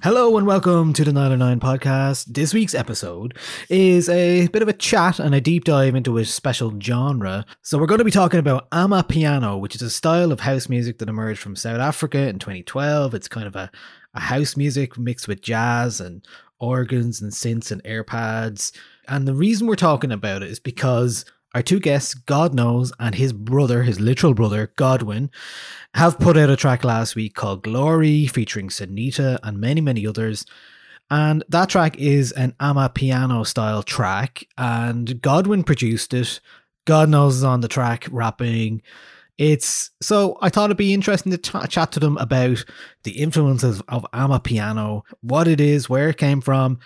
Hello and welcome to the Nialler9 podcast. This week's episode is a bit of a chat and a deep dive into a special genre. So, we're going to be talking about Amapiano, which is a style of house music that emerged from South Africa in 2012. It's kind of a, a house music mixed with jazz and organs and synths and airpads. And the reason we're talking about it is because our two guests, God knows, and his brother, his literal brother, Godwin, have put out a track last week called Glory, featuring Senita and many, many others. And that track is an Amapiano style track, and Godwin produced it. God knows is on the track rapping. It's so I thought it'd be interesting to ch- chat to them about the influences of Amapiano, what it is, where it came from.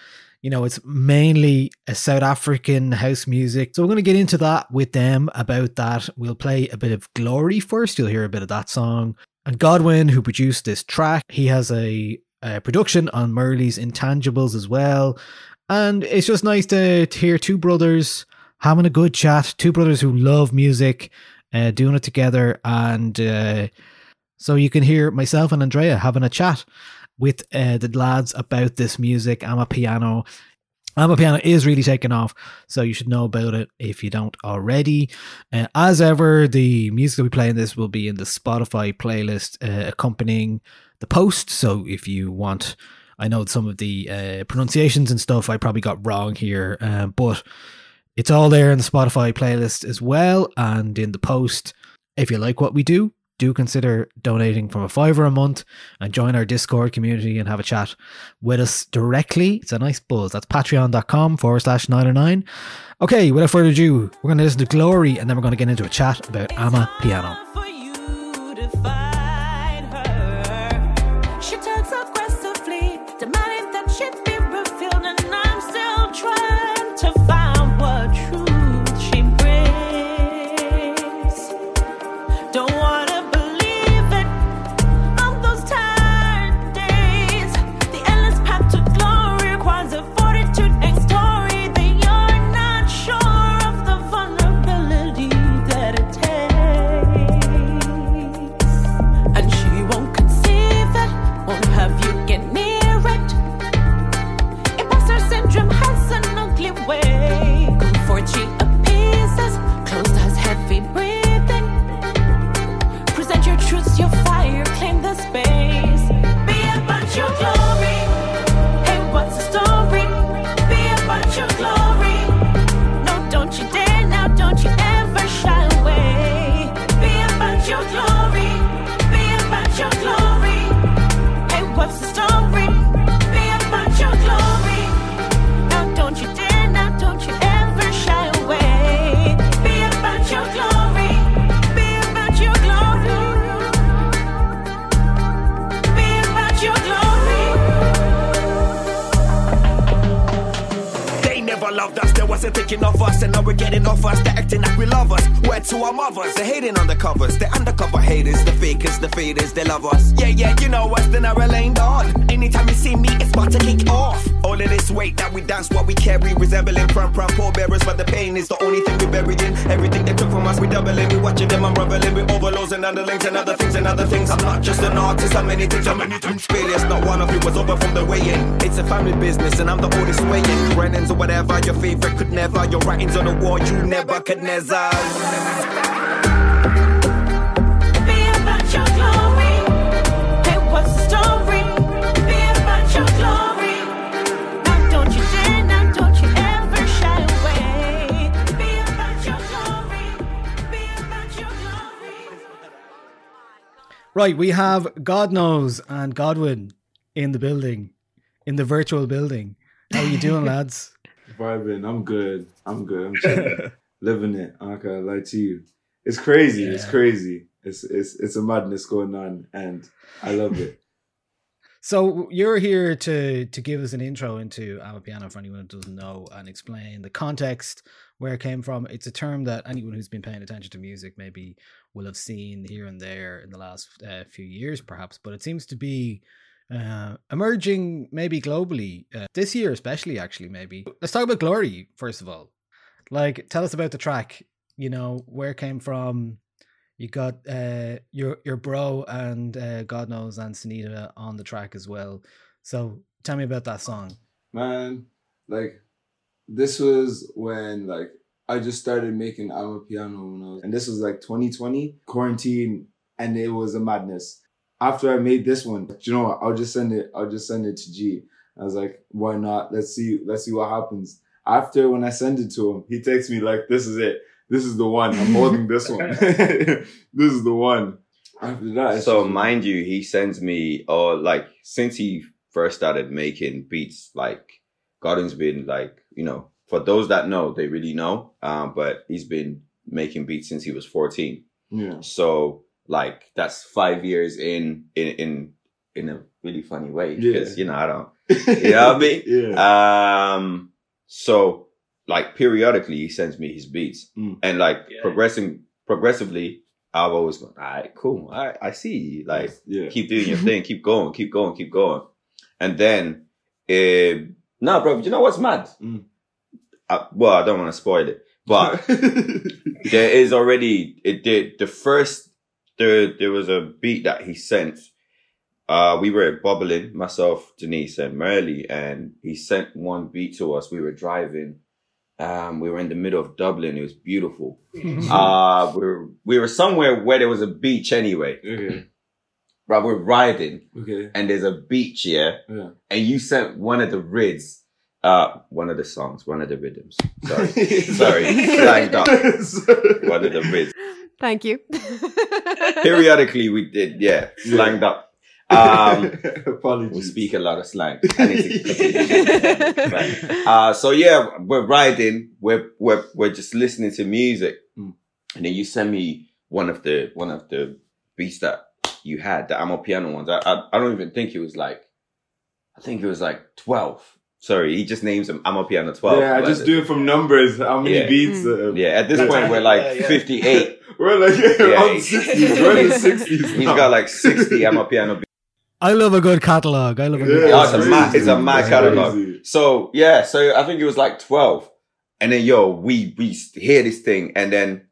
You know, it's mainly a South African house music. So we're going to get into that with them about that. We'll play a bit of Glory first. You'll hear a bit of that song. And Godwin, who produced this track, he has a, a production on Merley's Intangibles as well. And it's just nice to, to hear two brothers having a good chat, two brothers who love music, uh, doing it together. And uh, so you can hear myself and Andrea having a chat with uh, the lads about this music. I'm a piano. I'm a piano is really taking off, so you should know about it if you don't already. Uh, as ever, the music that we play in this will be in the Spotify playlist uh, accompanying the post. So if you want, I know some of the uh, pronunciations and stuff I probably got wrong here, uh, but it's all there in the Spotify playlist as well and in the post. If you like what we do, do consider donating from a fiver a month and join our Discord community and have a chat with us directly. It's a nice buzz. That's patreon.com forward slash Nialler9. Okay, without further ado, we're going to listen to Glory and then we're going to get into a chat about Ama Piano. To find your glory. Right, we have God knows and Godwin in the building, in the virtual building. How are you doing, lads? Vibing, I'm good. I'm good. I'm chilling. living it. I can't lie to you. It's crazy. It's crazy. It's it's it's a madness going on, and I love it. So you're here to to give us an intro into Amapiano for anyone who doesn't know and explain the context where it came from. It's a term that anyone who's been paying attention to music maybe will have seen here and there in the last uh, few years, perhaps. But it seems to be uh, emerging maybe globally uh, this year, especially. Actually, maybe let's talk about Glory first of all. Like, tell us about the track. You know where it came from. You got uh, your your bro and uh, God knows and Senita on the track as well. So tell me about that song. Man, like this was when like I just started making I'm a piano when I was, and this was like 2020 quarantine, and it was a madness. After I made this one, you know what? I'll just send it. I'll just send it to G. I was like, why not? Let's see. Let's see what happens. After when I send it to him, he texts me like, "This is it. This is the one. I'm holding this one. this is the one." After that, So just- mind you, he sends me or like since he first started making beats, like Godwin's been like, you know, for those that know, they really know. Um, but he's been making beats since he was 14. yeah. So like that's five years in in in in a really funny way. Yeah. Because you know, I don't you know what I mean? Yeah. Um, so like periodically he sends me his beats Mm. and like progressing progressively, I've always gone, all right, cool. All right, I see. Like yeah. keep doing your thing, keep going, keep going, keep going. And then, um, no, bro, you know what's mad? Mm. Uh, well, I don't want to spoil it, but there is already, it did, the first, there, there was a beat that he sent. Uh, we were bubbling, myself, Denise and Merle, and he sent one beat to us. We were driving. Um, we were in the middle of Dublin. It was beautiful. uh, we were, we were somewhere where there was a beach anyway. okay. Right, we're riding Okay. and there's a beach here, Yeah. and you sent one of the rids, uh, one of the songs, one of the rhythms. Sorry, sorry, slanged up. One of the rids. Thank you. Periodically, we did, yeah, slanged up. Um, Apologies. we speak a lot of slang. I need to continue. Right. Uh, so yeah, we're riding, we're, we're, we're just listening to music. Mm. And then you send me one of the, one of the beats that you had, the Amo piano ones. I, I, I don't even think it was like, I think it was like 12. Sorry, he just names them Amo piano 12. yeah, I just the- do it from numbers. How many Yeah. beats? Uh, Yeah, at this point, we're like 58. We're like Yeah, around he- 60s. We're in the 60s. He's now. got like 60 Amo piano beats. I love a good catalog. I love a good Yeah, Oh, it's a catalog. mad, it's a mad That's catalog. crazy. So yeah, so I think it was like twelve, and then yo, we we hear this thing, and then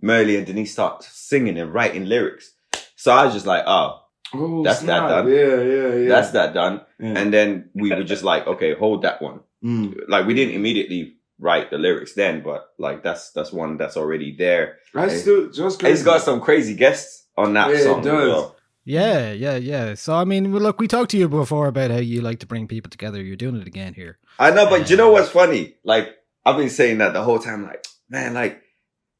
Merle and Denise start singing and writing lyrics. So I was just like, oh, Oh, That's that done. Yeah, yeah, yeah. that's that done. Yeah. And then we were just like, okay, hold that one. Mm. Like we didn't immediately write the lyrics then, but like that's that's one that's already there. That's still just And it's got some crazy guests on that Yeah, song. as does. well. Yeah, yeah, yeah. So I mean, look, we talked to you before about how you like to bring people together. You're doing it again here. I know, but you know what's funny? Like I've been saying that the whole time. Like, man, like,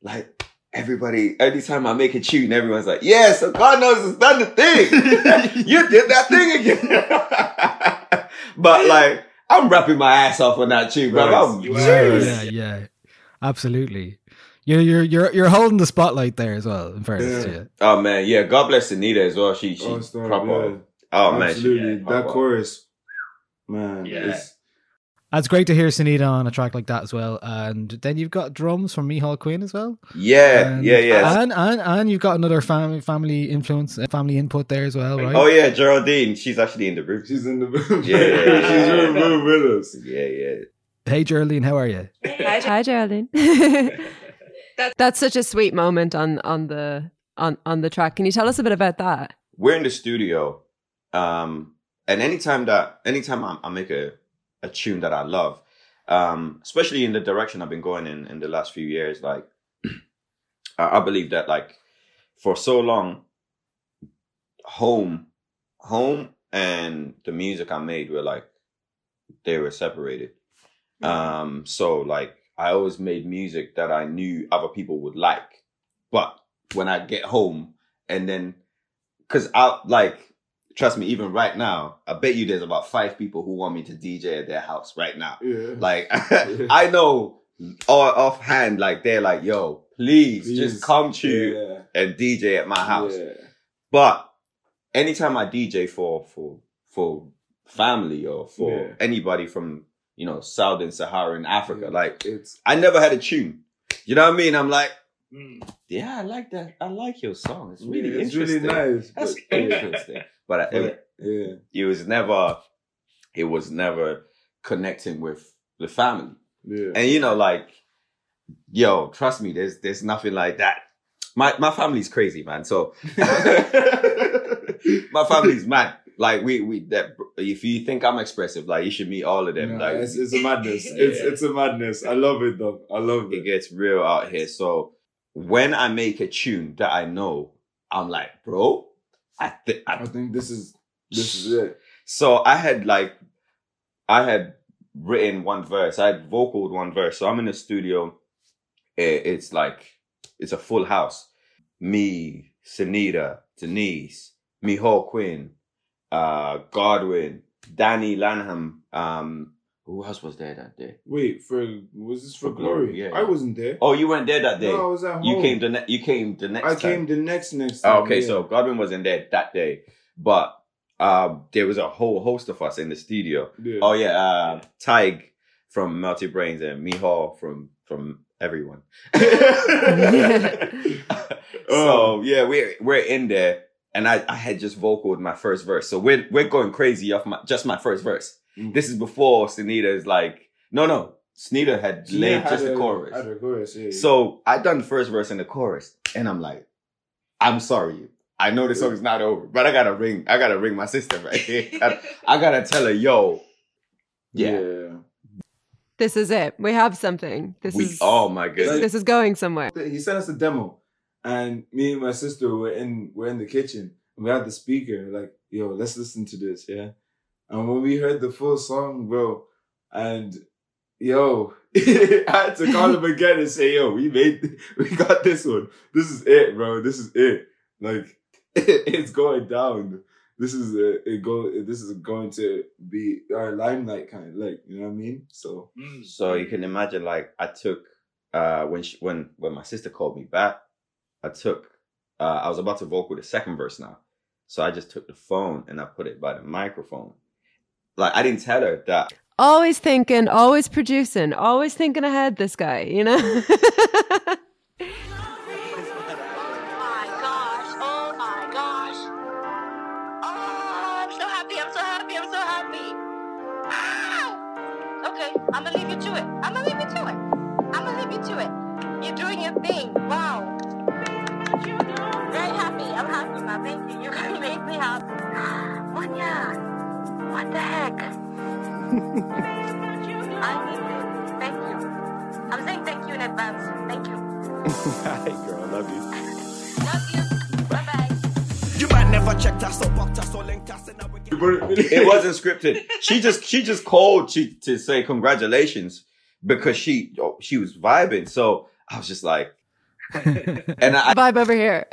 like everybody. Every time I make a tune, everyone's like, "Yeah, so God knows it's done the thing. you did that thing again." but like, I'm rapping my ass off on that tune, bro. You serious. Yeah, yeah, absolutely. You're you're you're you're holding the spotlight there as well. In fairness, Yeah. to you. Oh man, yeah. God bless Anita as well. She she Oh, stop, proper. yeah. Oh man, she- Absolutely. that chorus, man. Yeah. It's, It's great to hear Senita on a track like that as well. And then you've got drums from Micheál Quinn as well. Yeah, And- yeah, yeah. And and and you've got another family family influence, uh, family input there as well, right? Oh yeah, Geraldine. She's actually in the room. She's in the room. Yeah, yeah, yeah. she's in the room with us. Yeah, yeah. Hey, Geraldine, how are you? Hi, Hi Geraldine. that, that's such a sweet moment on on the on on the track. Can you tell us a bit about that? We're in the studio, um, and anytime that anytime I, I make a a tune that I love, um, especially in the direction I've been going in in the last few years, like I, I believe that like for so long, home, home, and the music I made were like they were separated. Um, so like I always made music that I knew other people would like, but when I get home and then, cause I like, trust me, even right now, I bet you there's about five people who want me to DJ at their house right now. Yeah. Like I know all offhand, like they're like, yo, please, Please. just come to Yeah. and DJ at my house. Yeah. But anytime I DJ for for for family or for anybody from you know Southern Saharan Africa, like It's I never had a tune. You know what I mean? I'm like, mm. yeah, I like that. I like your song. It's really yeah, it's interesting. really nice. That's but- interesting. But I, it, yeah. it was never, it was never connecting with the family. Yeah. And you know, like, yo, trust me, there's there's nothing like that. My my family's crazy, man. So my family's mad. Like we we that if you think I'm expressive, like you should meet all of them. No, like it's, it's a madness. It's Yeah. it's a madness. I love it though. I love it it. gets real out here. So when I make a tune that I know, I'm like, bro, I think I think this is this is it. So I had like, I had written one verse. I had vocaled one verse. So I'm in the studio. Eh, it's like it's a full house. Me, Senita, Denise, Micheál Quinn, uh, Godwin, Danny Lanham. Um, who else was there that day? Wait, for was this for, For Glory, glory? yeah. I wasn't there. Oh, you weren't there that day. No, I was at home. You came the ne- you came the next. I time. came the next next. Oh, okay, yeah. so Godwin wasn't there that day, but um, there was a whole host of us in the studio. Yeah. Oh yeah, uh, Tig from Meltybrains and Micheál from from everyone. so yeah, we're we're in there, and I I had just vocaled my first verse, so we're we're going crazy off my just my first verse. Mm. This is before Senita is like, no, no, Senita had Yeah, laid had just the chorus. had a chorus, yeah. So I done the first verse and the chorus, and I'm like, I'm sorry. I know the is not over, but I gotta ring. I gotta ring my sister right here. I, I gotta tell her, yo, yeah, This is it. We have something. This we. is oh my goodness. this is going somewhere. he sent us a demo, and me and my sister were in were in the kitchen. And we had the speaker like, "Yo, let's listen to this." Yeah, and when we heard the full song, bro, and yo, I had to call him again and say, "Yo, we made, we got this one. This is it, bro. This is it. Like, it's going down." This is a, it go. This is going to be our limelight, kind of like you know what I mean. So, So you can imagine, like, I took uh when she, when when my sister called me back, I took uh I was about to vocal the second verse now, so I just took the phone and I put it by the microphone. Like I didn't tell her that Always thinking, always producing, always thinking ahead. This guy, you know. Oh my gosh. Oh, my gosh. Oh, I'm so happy. I'm so happy. I'm so happy. Ah! Okay, I'm gonna leave you to it. I'm gonna leave you to it. I'm gonna leave you to it. You're doing your thing. What the heck? I need it. Thank you. I'm saying thank you in advance. Thank you. hey girl, I love you. You might never check us or bucked us or linked us and now we're it wasn't scripted. She just she just called she, to say congratulations because she oh, she was vibing. So I was just like, and I Vibe over here.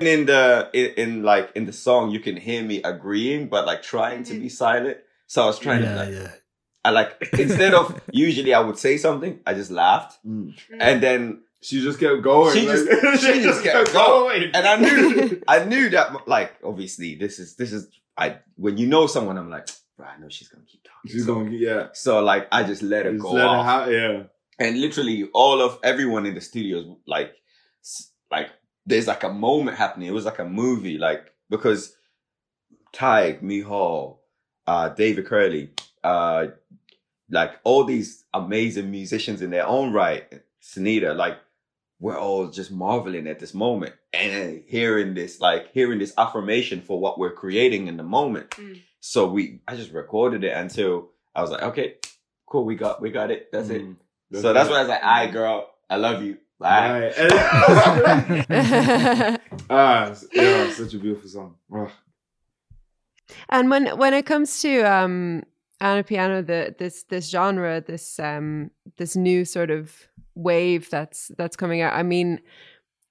in the in, in like in the song you can hear me agreeing but like trying to be mm-hmm. silent. So I was trying Yeah, to like, yeah. I like instead of usually I would say something, I just laughed, mm. Mm. and then she just kept going. She just she just kept going, and I knew I knew that like obviously this is this is I when you know someone I'm like, I know she's gonna keep talking. She's going, to yeah. So like I just let her Just go let her off. ha- yeah. And literally all of everyone in the studios like like there's like a moment happening. It was like a movie, like because Tyg, Micheál, uh, David Curley, uh, like all these amazing musicians in their own right, Senita, like we're all just marveling at this moment and hearing this, like hearing this affirmation for what we're creating in the moment. So we, I just recorded it until I was like, okay, cool, we got, we got it. That's it. That's so that's it. why I was like, "I girl, I love you." Bye. Right. ah, yeah, such a beautiful song. Oh. And when when it comes to um Amapiano, the this this genre, this um this new sort of wave that's that's coming out. I mean,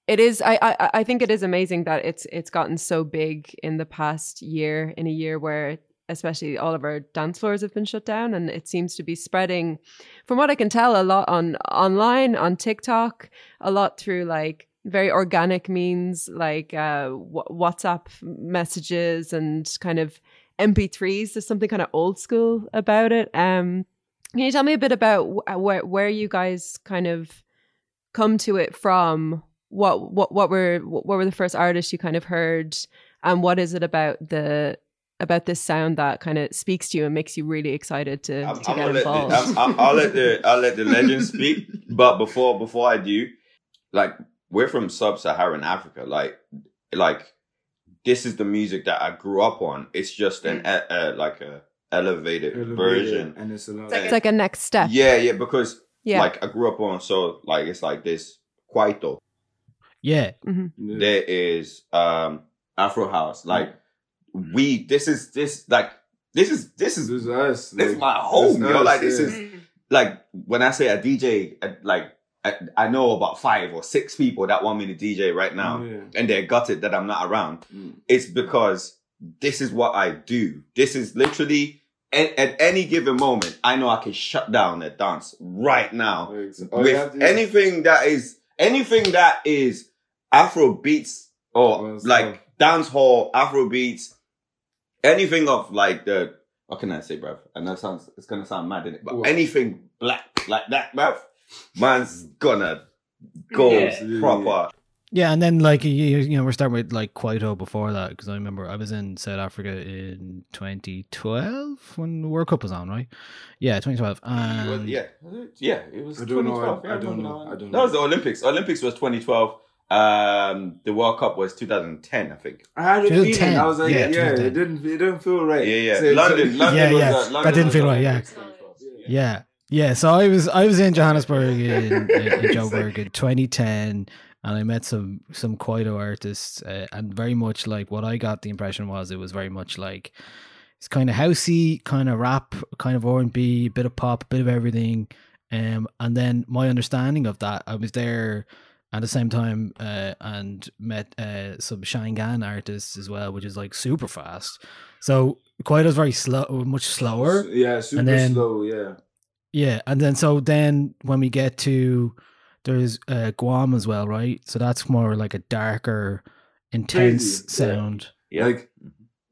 it is. I I I think it is amazing that it's it's gotten so big in the past year. In a year where especially all of our dance floors have been shut down, and it seems to be spreading. From what I can tell, a lot on online on TikTok, a lot through like very organic means like uh, WhatsApp messages and kind of MP3s. There's something kind of old school about it. Um, can you tell me a bit about wh- where where you guys kind of come to it from? What what what were what were the first artists you kind of heard, and what is it about the about this sound that kind of speaks to you and makes you really excited to, I'm, to I'm get gonna let the, involved? I'm, I'm- I'll let the I'll let the legend speak. But before before I do, like we're from sub-Saharan Africa. Like like this is the music that I grew up on. It's just an e- uh, like a elevated, Elevated, version. and it's a lot. it's like a next step. Yeah, yeah, because Yeah. like I grew up on so like it's like this Kwaito. Yeah. Mm-hmm. There is um Afro House. Like we this is this like this is this is this is us. This is my home, yo. us, Like this yeah. is like when I say a DJ, like I, I know about five or six people that want me to DJ right now, Yeah. and they're gutted that I'm not around. Mm. It's because this is what I do. This is literally at, at any given moment, I know I can shut down a dance right now have with to- anything that is anything that is Afro beats or like dance hall Afro beats, anything of like the what can I say, bruv? And that sounds it's gonna sound mad in it, but What? anything black like that, bruv, man's gonna go Yeah. proper. Yeah, and then like you, you know we're starting with like Kwaito before that because I remember I was in South Africa in 2012 when the World Cup was on, right? Yeah, 2012. Well, yeah, yeah, it was I don't know, 2012. I- yeah, I don't remember know, that. I don't That was the Olympics. Olympics was 2012. Um, the World Cup was 2010, I think. I had a feeling. I was like, Yeah, yeah, 2010. it didn't. It didn't feel right. Yeah, yeah. So London, like- London yeah, was, yeah, uh, London that didn't feel right. Yeah, Olympics. yeah, yeah. So I was I was in Johannesburg in, in, in Joburg in 2010, and I met some some Kwaito artists, uh, and very much like what I got the impression was it was very much like it's kind of housey, kind of rap, kind of R and B, bit of pop, a bit of everything. Um, and then my understanding of that, I was there at the same time uh, and met uh, some Shangaan artists as well, which is like super fast. So Kwaito's very slow, much slower. Yeah, super and then, slow. Yeah. Yeah, and then so then when we get to there's uh, Gqom as well, right? So that's more like a darker, intense Crazy, yeah. sound. Like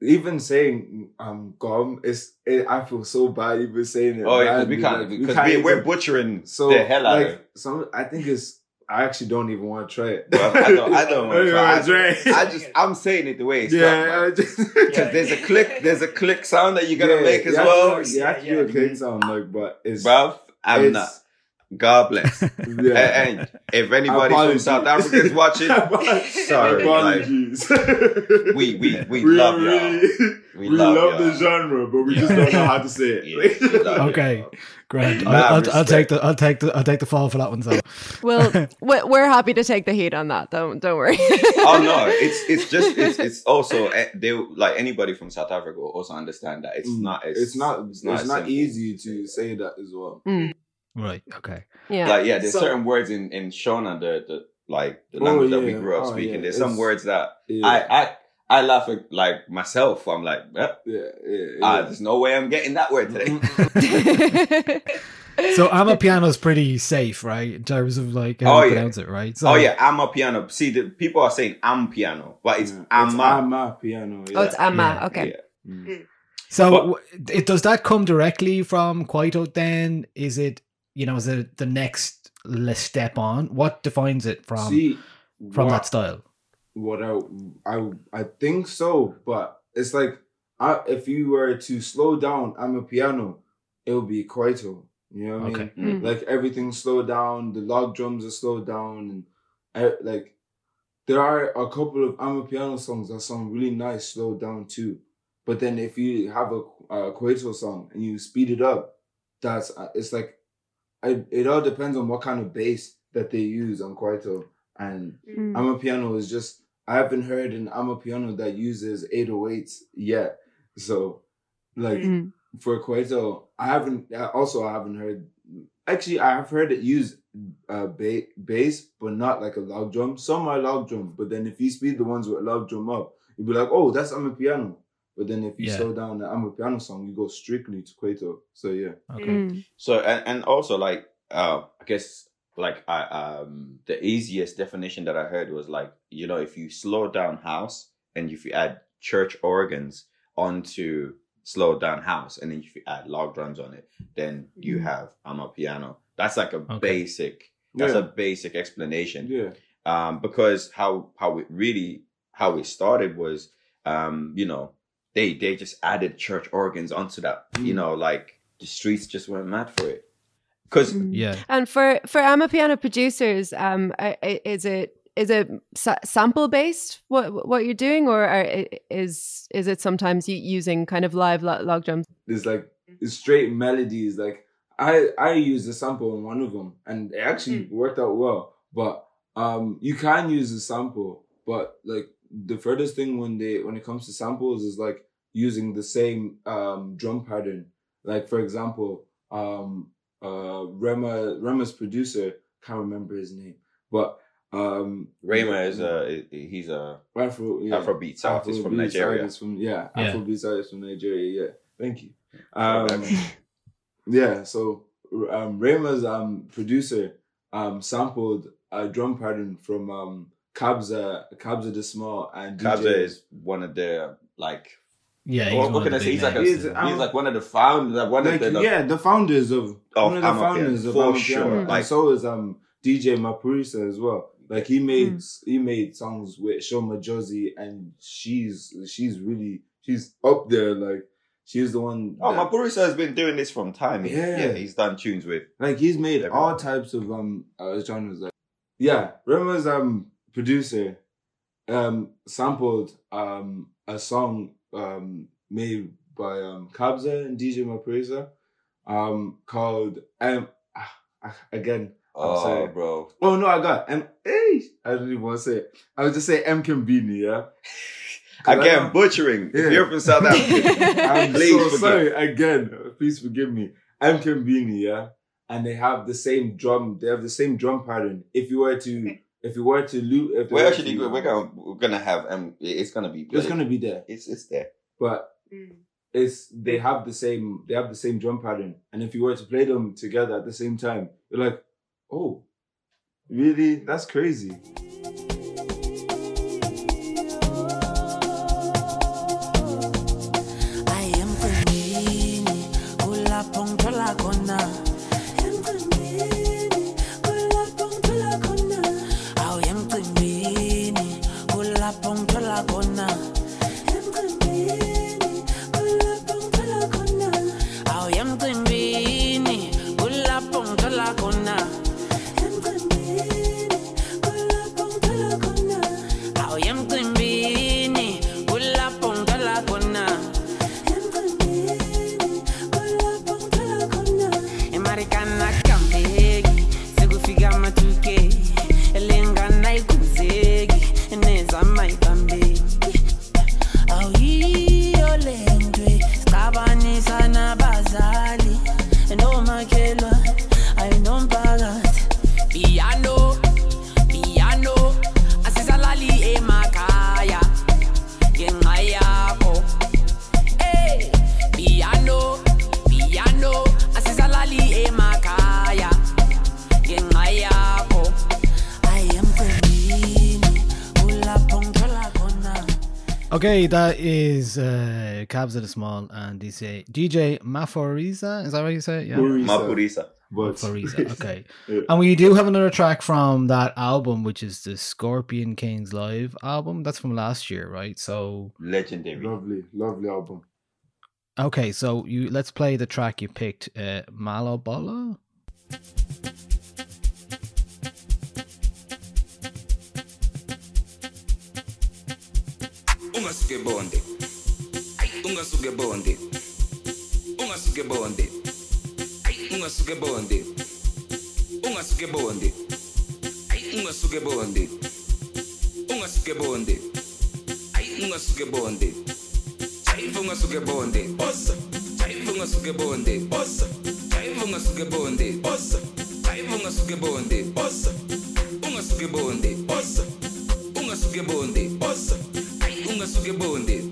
even saying um Gqom is it, I feel so bad even saying it. Oh, yeah, 'cause badly, we can't- like, because we- even- we're butchering so the hell out of it. Some I think it's I actually don't even want to try it. Well, I don't, I don't want to try. I, try. I just, I'm saying it the way it's Yeah, I because there's a click, there's a click sound that you gotta Yeah, make as you have to well. do- You have to do a clean sound, like, but it's Bruv, I'm it's- not. God bless. Yeah. and, and if anybody Apologies. from South Africa is watching, sorry, like, we we we, We love really- y'all. We, We love, love the y'all. genre, but we just don't know how to say it. Okay, great. I'll, I'll, I'll take the I'll take the I'll take the fall for that one. So Well, we- we're happy to take the heat on that. Don't don't worry. oh no, it's it's just it's it's also eh, they like anybody from South Africa will also understand that it's not as Mm. It's not. It's not, as simple. easy to say that as well. Mm. Right, okay. Yeah. Like yeah, there's So- certain words in in Shona the the like the Oh, language that we grew up Oh, speaking. yeah. There's some words that Yeah. I I I laugh at like myself. I'm like, eh, Yeah, yeah. ah, there's no way I'm getting that word today. So I'm a piano's pretty safe, right? In terms of like how Oh, you yeah. pronounce it, right? So, oh yeah, I'm a piano. See, the people are saying I'm piano, but it's Yeah. I'm It's a. Ama piano. Yeah. oh, it's Amma. Yeah. Okay. Yeah. So But- w- it, does that come directly from Kwaito then? Is it, you know, is it the next step on? What defines it from See, from what- that style? What I I I think so, but it's like I, if you were to slow down, I'm a piano, it would be Kwaito. You know what I mean? Mm. Like everything's slowed down, the log drums are slowed down, and I, like there are a couple of I'm a piano songs that sound really nice slowed down too. But then if you have a, a Kwaito song and you speed it up, that's uh, it's like I, it all depends on what kind of bass that they use on Kwaito. And Mm. I'm a piano is just I haven't heard an I'm a piano that uses 808s yet. So like Mm. for Kwaito, I haven't also I haven't heard actually I have heard it use uh ba- bass, but not like a log drum. Some are log drums, but then if you speed the ones with a log drum up, you'd be like, oh, that's I'm piano. But then if you Yeah. slow down the I'm a piano song, you go strictly to Kwaito. So yeah. Okay. Mm. So and, and also like uh I guess like I um the easiest definition that I heard was like you know if you slow down house and if you add church organs onto slow down house and then if you add log drums on it then you Mm. have I'm a piano. That's like a Okay. basic that's Yeah. a basic explanation. Yeah. um, because how how it really how it started was um, you know they they just added church organs onto that you Mm. know like the streets just went mad for it because Mm. Yeah. And for for Amapiano producers, um, I- I- is it is it sa- sample based what what you're doing, or are, is is it sometimes using kind of live lo- log drums? There's like straight melodies. Like I I used a sample in one of them, and it actually worked out well. But um, you can use a sample, but like the furthest thing when they when it comes to samples is like using the same um drum pattern. Like for example, um, uh, Rema Rema's producer can't remember his name, but um, Rema is a he's a Afro, yeah. Afrobeats artist from Afrobeats Nigeria. artist from- yeah, Yeah. Afrobeats artist from Nigeria. Yeah, thank you. Um, yeah, so um, Rema's um, producer um, sampled a drum pattern from um, Kabza, Kabza De Small, and DJ. Kabza is one of the like Yeah. he's what, one what of can I say? He's like a, he's, He's, um, like one of the founders, like one Like, of the yeah, the founders of, Of one of the founders of for Amapiano. sure, And like- so is um DJ Maphorisa as well. Like he made he made songs with Sho Madjozi, and she's she's really she's up there. Like she's the one. Oh, that- Maphorisa has been doing this from time. He- Yeah. yeah, he's done tunes with Like he's made Everyone. all types of um uh, genres. Like yeah, Rema's um producer um sampled um a song um made by um Kabza and DJ Maphorisa um called um ah, again. I'm Oh, sorry. bro. Oh no, I got M. Hey, I don't even want to say it. I would just say Emcimbini, yeah. 'Cause I Again, know- butchering. Yeah. If you're from South Africa, I'm please so forgive. sorry again. Please forgive me. I'm Kimbini, yeah, and they have the same drum. They have the same drum pattern. If you were to, if you were to loop, if We're were actually to- we're gonna we're gonna have um it's gonna be it's gonna be there, it's it's there. but it's they have the same they have the same drum pattern. And if you were to play them together at the same time, you're like, oh, really? That's crazy. Okay, that is uh, Kabza De Small and DJ DJ Maphorisa. Is that what you say? Yeah. Maphorisa. Maphorisa. Okay. And we do have another track from that album, which is the Scorpion Kings live album. That's from last year, right? So Legendary. Lovely, lovely album. okay, so you let's play the track you picked, uh, Malobolo. Ungasuke bonde Ay, ungasuke bonde ungasuke bonde Ay, ungasuke bonde ungasuke bonde Ay, ungasuke bonde ungasuke bonde Ay, ungasuke bonde Jaiva ungasuke bonde Bossa Jaiva ungasuke bonde Bossa Jaiva ungasuke bonde Bossa Jaiva ungasuke bonde Bossa ungasuke bonde Bossa ungasuke bonde Bossa sugebunde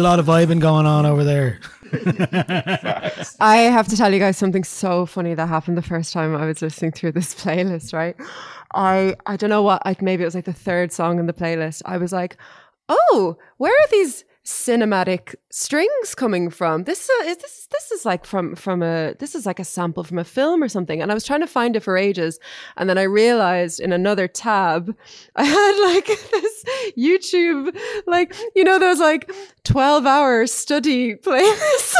a lot of vibing going on over there. I have to tell you guys something so funny that happened the first time I was listening through this playlist, right? I I don't know what I maybe it was like the third song in the playlist. I was like, "Oh, where are these cinematic strings coming from? This uh, is this this is like from from a this is like a sample from a film or something." And I was trying to find it for ages, and then I realized in another tab I had like this YouTube like you know those like 12-hour study playlists.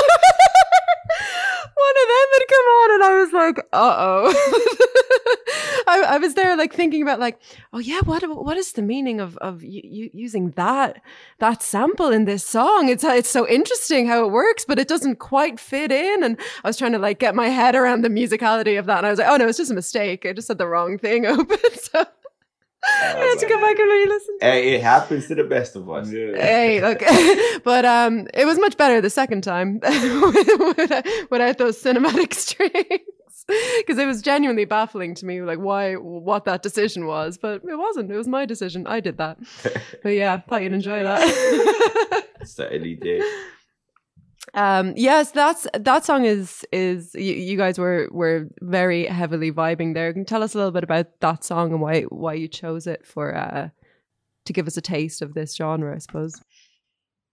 One of them had come on and I was like, uh oh. I, I was there like thinking about like, oh yeah, what what is the meaning of of you using that that sample in this song? It's it's so interesting how it works, but it doesn't quite fit in. And I was trying to like get my head around the musicality of that, and I was like, oh no, it's just a mistake. I just had the wrong thing open. So had to go back and re-listen. Hey, it happens to the best of us. Hey, look, but um, it was much better the second time without, without those cinematic strings because it was genuinely baffling to me, like why, what that decision was. But it wasn't. It was my decision. I did that. but yeah, I thought you'd enjoy that. Certainly did. Um, yes, that's that song is is you, you guys were were very heavily vibing there. Can you tell us a little bit about that song and why why you chose it for uh to give us a taste of this genre, I suppose.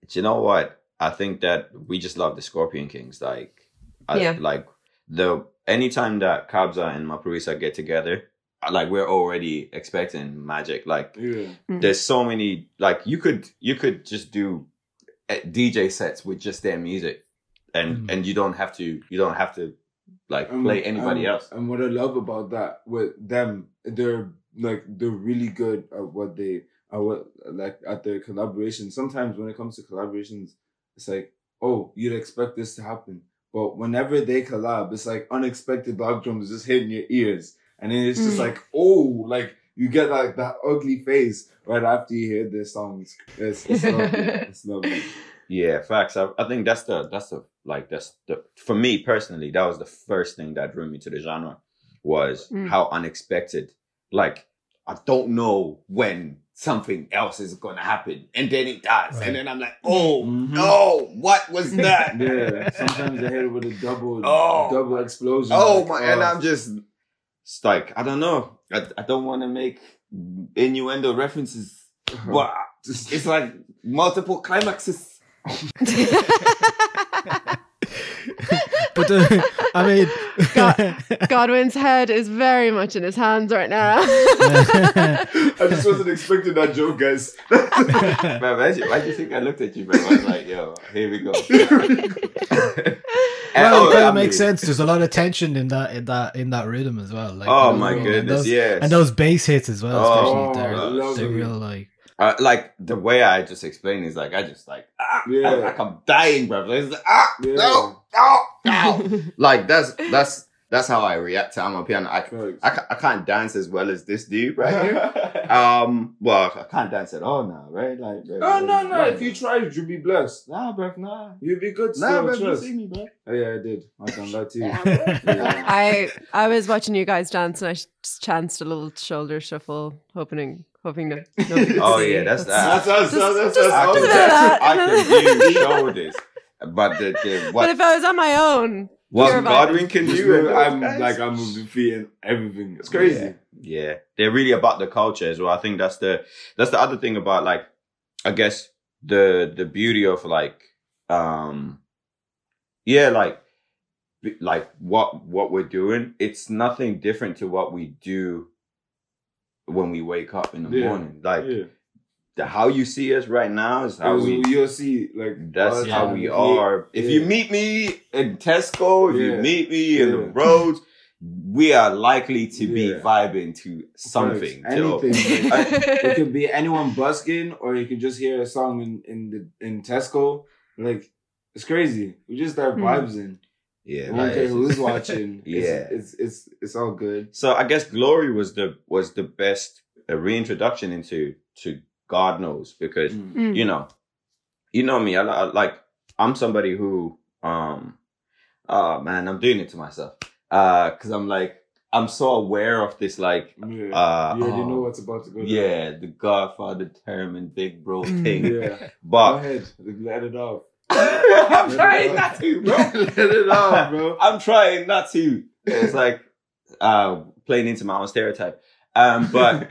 Do you know what? I think that we just love the Scorpion Kings. Like, I, Yeah. like the anytime that Kabza and Maphorisa get together, like we're already expecting magic. Like, Yeah. there's so many. Like, you could you could just do uh, DJ sets with just their music, and and you don't have to you don't have to like And- play anybody and- else. And what I love about that with them, they're like they're really good at what they are what like at their collaboration. Sometimes when it comes to collaborations, it's like, oh, you'd expect this to happen. But whenever they collab, it's like unexpected log drums just hitting your ears. And then it's just Mm. like, oh, like you get like that ugly face right after you hear their songs. It's, it's lovely. It's lovely. Yeah, facts. I, I think that's the that's the like that's the for me personally that was the first thing that drew me to the genre was Mm. how unexpected. Like I don't know when something else is gonna happen, and then it does, Right. and then I'm like, oh no, what was that? yeah. Sometimes they hit it with a double, Oh. double explosion. Oh Like, my! And oh. I'm just it's like I don't know. I, I don't want to make innuendo references, uh-huh. but it's like multiple climaxes. But uh, I mean, Godwin's head is very much in his hands right now. I just wasn't expecting that joke, guys. man, why do you, why do you think I looked at you, man? I was like, yo, here we go. Well, oh, it kind I of makes sense. There's a lot of tension in that in that in that rhythm as well. Like, Oh you know, my and goodness, those, yes. and those bass hits as well. Oh, Especially, they're, they're real like. Uh, like the way I just explained is like I just like ah, Yeah. I'm, like I'm dying, bro. It's like, ah, Yeah. no, no, no. like that's that's that's how I react to Amapiano. I, I, I can't dance as well as this dude right here. um, well, I can't dance at all now, right? Like, Oh no, no! If you tried, you'd be blessed. Nah, bro, nah. You'd be good. Nah, Still, bro, you see me, bro. Oh yeah, I did. I done that too. Yeah. I I was watching you guys dance and I just chanced a little shoulder shuffle, hoping hoping no. Oh yeah, that's that. That's us. Just- That's just us. I a can, that. I can do shoulders, but the, the But if I was on my own, what Godwin can do, and move- those I'm guys- like I'm moving feet and everything. It's crazy. Yeah, yeah. they're really about the culture as well. I think that's the that's the other thing about like I guess the the beauty of like um yeah like like what what we're doing. It's nothing different to what we do when we wake up in the Yeah. morning. Like Yeah. the how you see us right now is how we you'll see like that's us how we a- are. If you meet me in Tesco, if you meet me in the Yeah. roads, we are likely to be Yeah. vibing to something. to- Anything. it could be anyone busking, or you can just hear a song in in the in Tesco. Like it's crazy. We just start Hmm. vibes in. Yeah, I don't care who's watching. yeah. it's, it's it's it's all good. So I guess Glory was the was the best uh, reintroduction into to God Knows because Mm. you know, you know me. I, I like I'm somebody who um, oh man, I'm doing it to myself uh, because I'm like I'm so aware of this like Yeah, uh, you already oh, know what's about to go. down. Yeah, the Godfather term and big bro Mm. thing. yeah. Go But ahead, let it off. I'm trying not to, bro. let it off, bro. I'm trying not to. It's like uh playing into my own stereotype. Um, but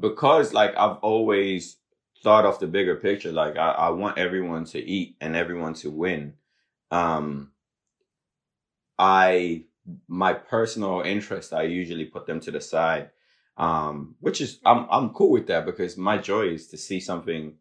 because like I've always thought of the bigger picture, like I, I want everyone to eat and everyone to win. Um, I my personal interest, I usually put them to the side. Um, which is I'm I'm cool with that because my joy is to see something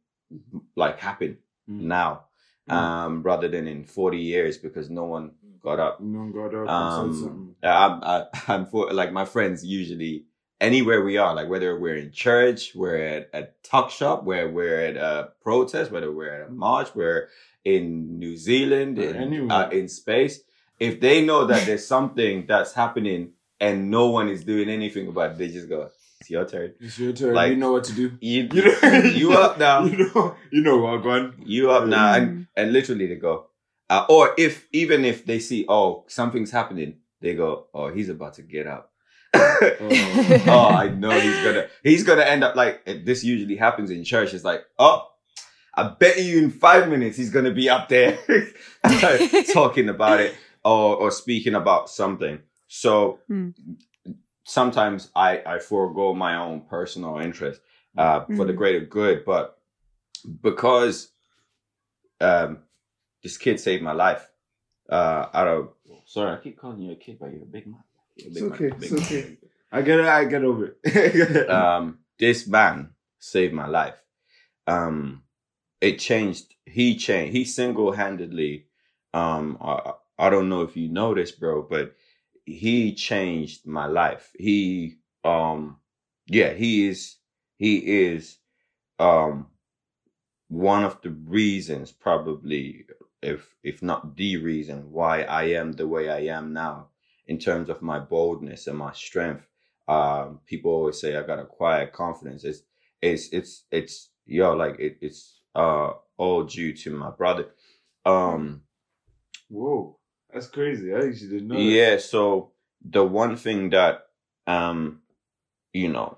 like happen Mm. now, Mm. um, rather than in 40 years because no one got up. No one got up Um. I'm, I, I'm for like my friends usually anywhere we are, like whether we're in church, we're at a talk shop, where we're at a protest, whether we're at a march, we're in New Zealand, in, anywhere. uh, in space. If they know that there's something that's happening and no one is doing anything about it, they just go, "It's your turn. It's your turn. like- you know what to do. You, You know, you up now. You know, you know what, going. You up now, and and literally they go, uh, or if even if they see oh something's happening, they go oh he's about to get up. oh, I know he's gonna he's gonna end up like this. Usually happens in church. It's like oh, I bet you in five minutes he's gonna be up there talking about it or or speaking about something. So Hmm. Sometimes I I forego my own personal interest uh, for the Mm. greater good, but because um, this kid saved my life. Uh, out of sorry, I keep calling you a kid, but you're a big man. You're a It's okay. man, big It's man. okay. I get it. I get over it. Um, this man saved my life. Um, it changed. He changed. He single handedly. Um, I, I don't know if you know this, bro, but he changed my life. He, um, yeah, he is. He is. Um, one of the reasons, probably, if if not the reason, why I am the way I am now, in terms of my boldness and my strength. Um, people always say I got a quiet confidence. It's it's it's it's yo like it, it's uh all due to my brother. Um, Whoa, that's crazy. I actually didn't know. that. yeah. So the one thing that um, you know,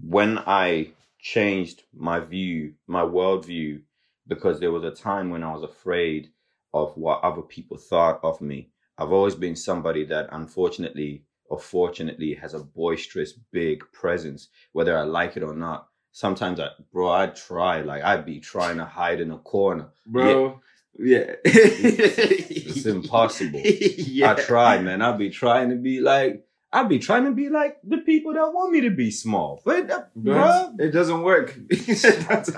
when I changed my view, my worldview, because there was a time when I was afraid of what other people thought of me. I've always been somebody that unfortunately or fortunately has a boisterous, big presence, whether I like it or not. Sometimes I, bro, I try, like I'd be trying to hide in a corner. Bro, yeah. It's impossible. Yeah. I try, man. I'd be trying to be like, I'd be trying to be like the people that want me to be small. But, uh, bro, it doesn't work. That's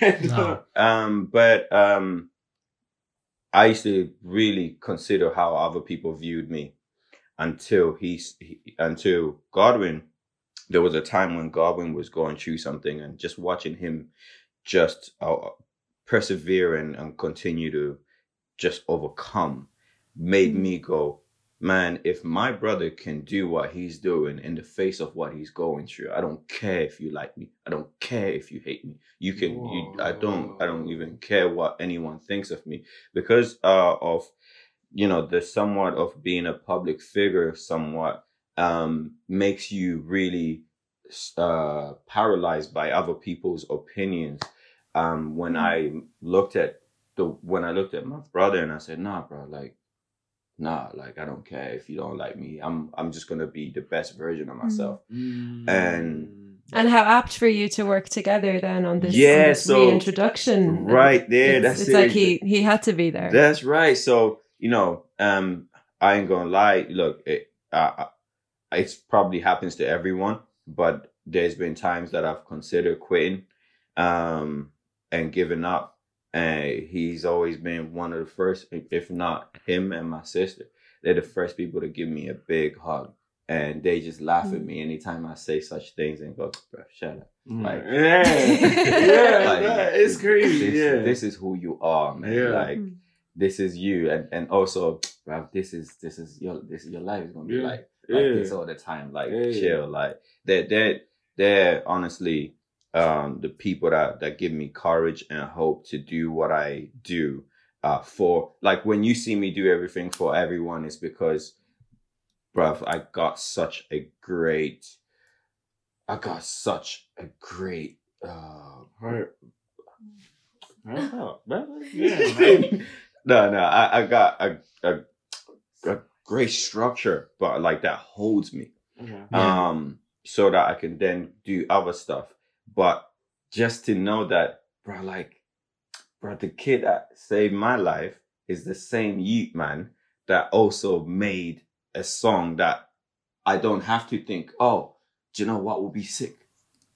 No. um, but um, I used to really consider how other people viewed me until he's he, until Godwin. There was a time when Godwin was going through something, and just watching him just uh, persevere and, and continue to just overcome made me go, man, if my brother can do what he's doing in the face of what he's going through, I don't care if you like me. I don't care if you hate me. You can you I don't I don't even care what anyone thinks of me because uh of you know the somewhat of being a public figure somewhat um makes you really uh paralyzed by other people's opinions um when i looked at the when i looked at my brother and i said nah bro like nah like i don't care if you don't like me i'm i'm just gonna be the best version of myself and And how apt for you to work together then on this, on Yeah, this so- reintroduction. right there It's, that's it's it. like he he had to be there. That's right. So you know, um, I ain't gonna lie. Look, it, uh, it's probably happens to everyone, but there's been times that I've considered quitting, um, and giving up. And he's always been one of the first, if not him and my sister. They're the first people to give me a big hug, and they just laugh at mm. me anytime I say such things and go, "Bro, shut up." Mm. Like, yeah, yeah, like, right. it's crazy. This, yeah, this is who you are, man. Yeah. Like mm. this is you, and and also, bruv, this is this is your this is your life is gonna be Yeah. like like Yeah. this all the time. Like Yeah. chill, like they're they're they're honestly um the people that that give me courage and hope to do what I do. Uh, for like when you see me do everything for everyone, it's because, bruv, I got such a great, I got such a great uh Heart. no, no, I, I got a, a a great structure, but like that holds me. Um, so that I can then do other stuff. But just to know that, bro, like, bro, the kid that saved my life is the same youth man that also made a song that I don't have to think, oh, do you know what will be sick?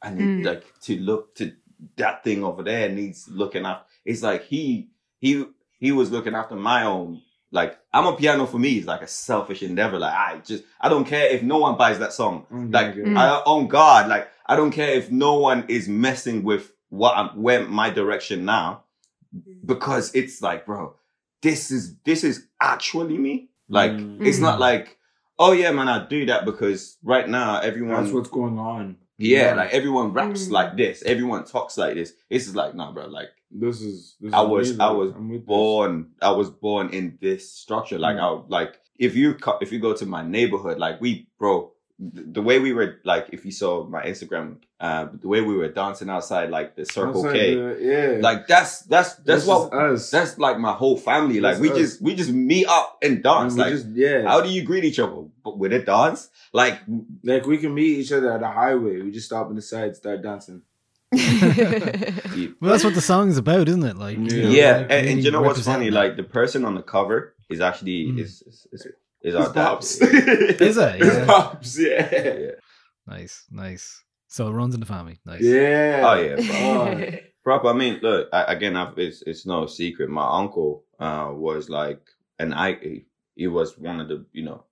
I need Mm. like to look to that thing over there needs looking after. It's like he he he was looking after my own. Like Amapiano for me is like a selfish endeavor. Like I just I don't care if no one buys that song. Like Mm. I on God, like I don't care if no one is messing with what I'm where my direction now, because it's like, bro, this is this is actually me. Like it's not Mm. like, oh yeah, man, I do that because right now everyone That's what's going on. yeah, Yeah. like everyone raps Mm. like this, everyone talks like this. This is like, nah, bro. Like this is this I was, me, I was I'm this. born, I was born in this structure. Like Mm. I, like if you if you go to my neighborhood, like we, bro, th- the way we were, like if you saw my Instagram, uh, the way we were dancing outside, like the Circle Outside K, the- yeah. like that's that's that's This what us. that's like my whole family. Like we us. just we just meet up and dance. And like just- yeah. how do you greet each other? But with a dance, like Like we can meet each other at a highway. We just stop on the side, start dancing. Well, that's what the song's about, isn't it? Like, you know, yeah, like, and, and you know what's funny? that. Like the person on the cover is actually is is is, is our pops. Is it? Yeah. pops, yeah. Nice, nice. So it runs in the family. Nice. Yeah. Oh yeah. Proper. I mean, look I, again. I've, it's it's no secret. My uncle uh, was like an I. He, he was one of the you know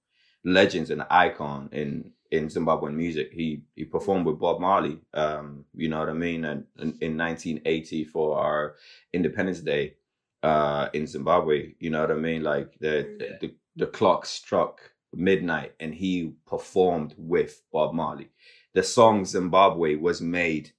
legends and icon in in Zimbabwean music. He he performed with Bob Marley. Um, you know what I mean? And in, in 1980 for our Independence Day, uh, in Zimbabwe. You know what I mean? Like the the the clock struck midnight, and he performed with Bob Marley. The song Zimbabwe was made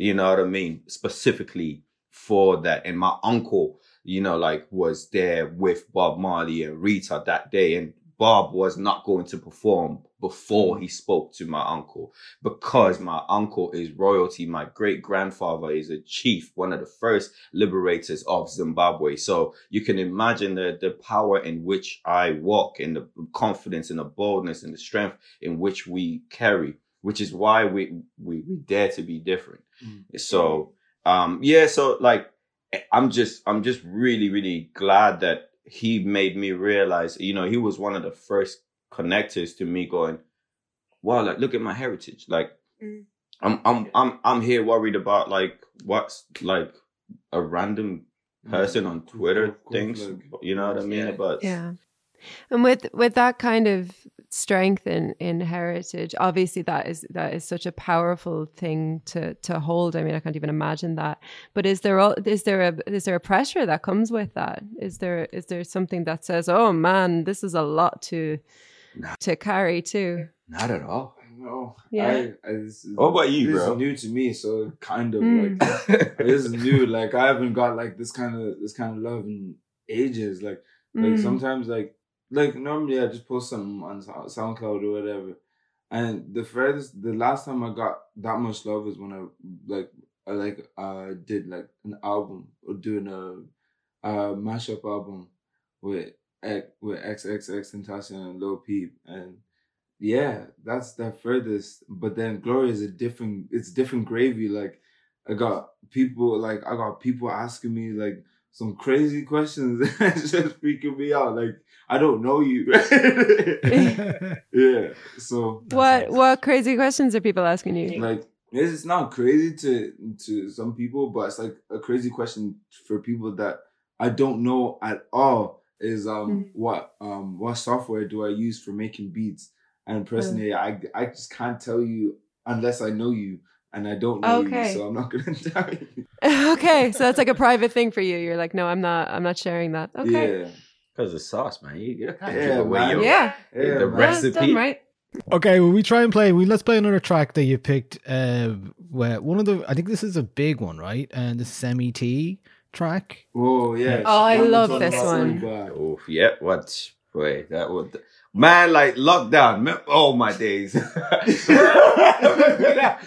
you know what I mean? Specifically for that. And my uncle, you know, like was there with Bob Marley and Rita that day. And Bob was not going to perform before he spoke to my uncle because my uncle is royalty. My great grandfather is a chief, one of the first liberators of Zimbabwe. So you can imagine the, the power in which I walk and the confidence and the boldness and the strength in which we carry, which is why we, we, we dare to be different. So, um, yeah, so like, I'm just, I'm just really, really glad that he made me realize, you know, he was one of the first connectors to me going, wow, like, look at my heritage. Like, mm. I'm, I'm, I'm, I'm here worried about like, what's like a random person on Twitter thinks, you know what I mean? But yeah and with with that kind of strength in in heritage obviously that is that is such a powerful thing to to hold i mean i can't even imagine that but is there al- is there a is there a pressure that comes with that is there is there something that says oh man this is a lot to to carry too not at all. No. Yeah. I, I, this is, What about you, this bro? is new to me, so kind of Mm. like this is new. Like I haven't got like this kind of this kind of love in ages. Like like Mm. sometimes like like normally I just post something on SoundCloud or whatever, and the furthest the last time I got that much love was when I like I like uh did like an album or doing a uh mashup album with with XXXTentacion and Lil Peep and yeah, that's the furthest. But then Glory is a different. It's different gravy. Like I got people. Like I got people asking me like some crazy questions. it's just freaking me out. Like I don't know you. yeah. So what what crazy questions are people asking you like it's it's not crazy to to some people, but it's like a crazy question for people that I don't know at all. Is um what um what software do I use for making beats? And personally, I I just can't tell you unless I know you, and I don't know Okay. you, so I'm not gonna tell you. okay so that's like a private thing for you you're like no i'm not i'm not sharing that okay Yeah. Because the sauce, man. You, you can't Yeah, give away man. your, Yeah. the Yeah, man. recipe. Done right Okay, well, we try and play. We let's play another track that you picked. Uh, where one of the I think this is a big one, right? And the Semi Tee track. Oh yeah. Oh, I That love this my one. feedback. Oh, yeah. What? Wait, that would. Man, like lockdown. me- Oh my days.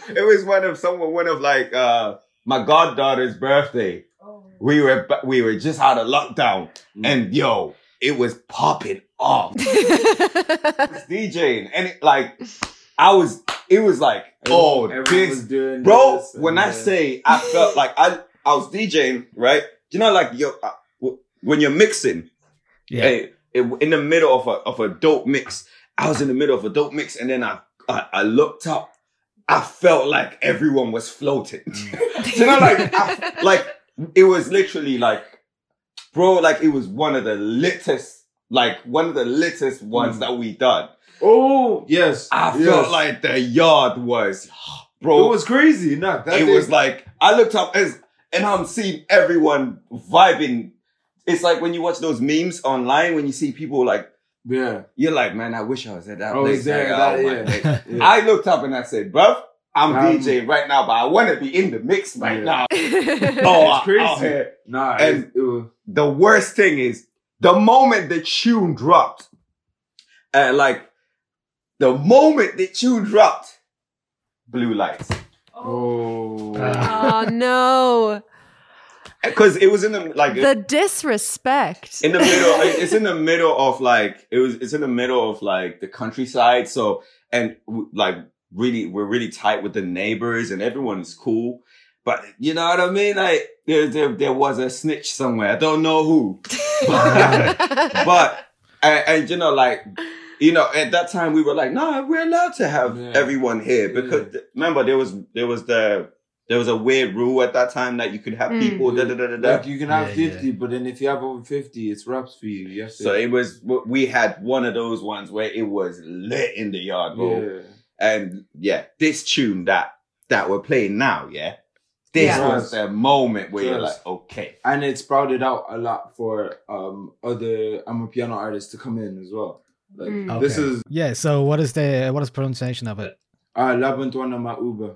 it was one of someone, one of like uh my goddaughter's birthday. We were we were just out of lockdown, and yo, it was popping off. DJing, and it, like I was, it was like, oh, Everyone this was doing bro this and when i that. say i felt like i i was djing right you know like you uh, w- when you're mixing Yeah. eh, it- in the middle of a of a dope mix i was in the middle of a dope mix and then i i, I looked up i felt like everyone was floating you know like I, like it was literally like bro like it was one of the littest like one of the littest ones Mm. that we done Oh yes. i yes. felt like the yard was bro it was crazy. Nah, that it was like I looked up as and I'm seeing everyone vibing. It's like when you watch those memes online when you see people like yeah. you're like, man, I wish I was at that I place. was there. Like, that, oh my yeah. Yeah. I looked up and I said, bruv, I'm Um, DJing right now, but I want to be in the mix right Yeah. now. it's oh, crazy. out. Nah, And- it, it was, The worst thing is the moment the tune dropped, and like the moment the tune dropped, blue lights. oh. oh no Because it was in the like the disrespect. in the middle it's in the middle of like it was it's in the middle of like the countryside so and like really we're really tight with the neighbors and everyone is cool but you know what i mean? Like there there, there was a snitch somewhere. I don't know who. But and, and you know like you know at that time we were like no we're allowed to have Yeah. everyone here because remember there was there was the there was a weird rule at that time that you could have Mm. people da, da, da, da, da. Like you can have Yeah, yeah. fifty, but then if you have over fifty, it's raps for you. You. So it was, we had one of those ones where it was lit in the yard, bro. yeah. And yeah, this tune that, that we're playing now, yeah. This Yeah. was the moment where you're like, okay. and it sprouted out a lot for um other Amapiano artists to come in as well. Like Mm. this is Yeah. So what is the what is pronunciation of it? uh Labantwana Ama Uber.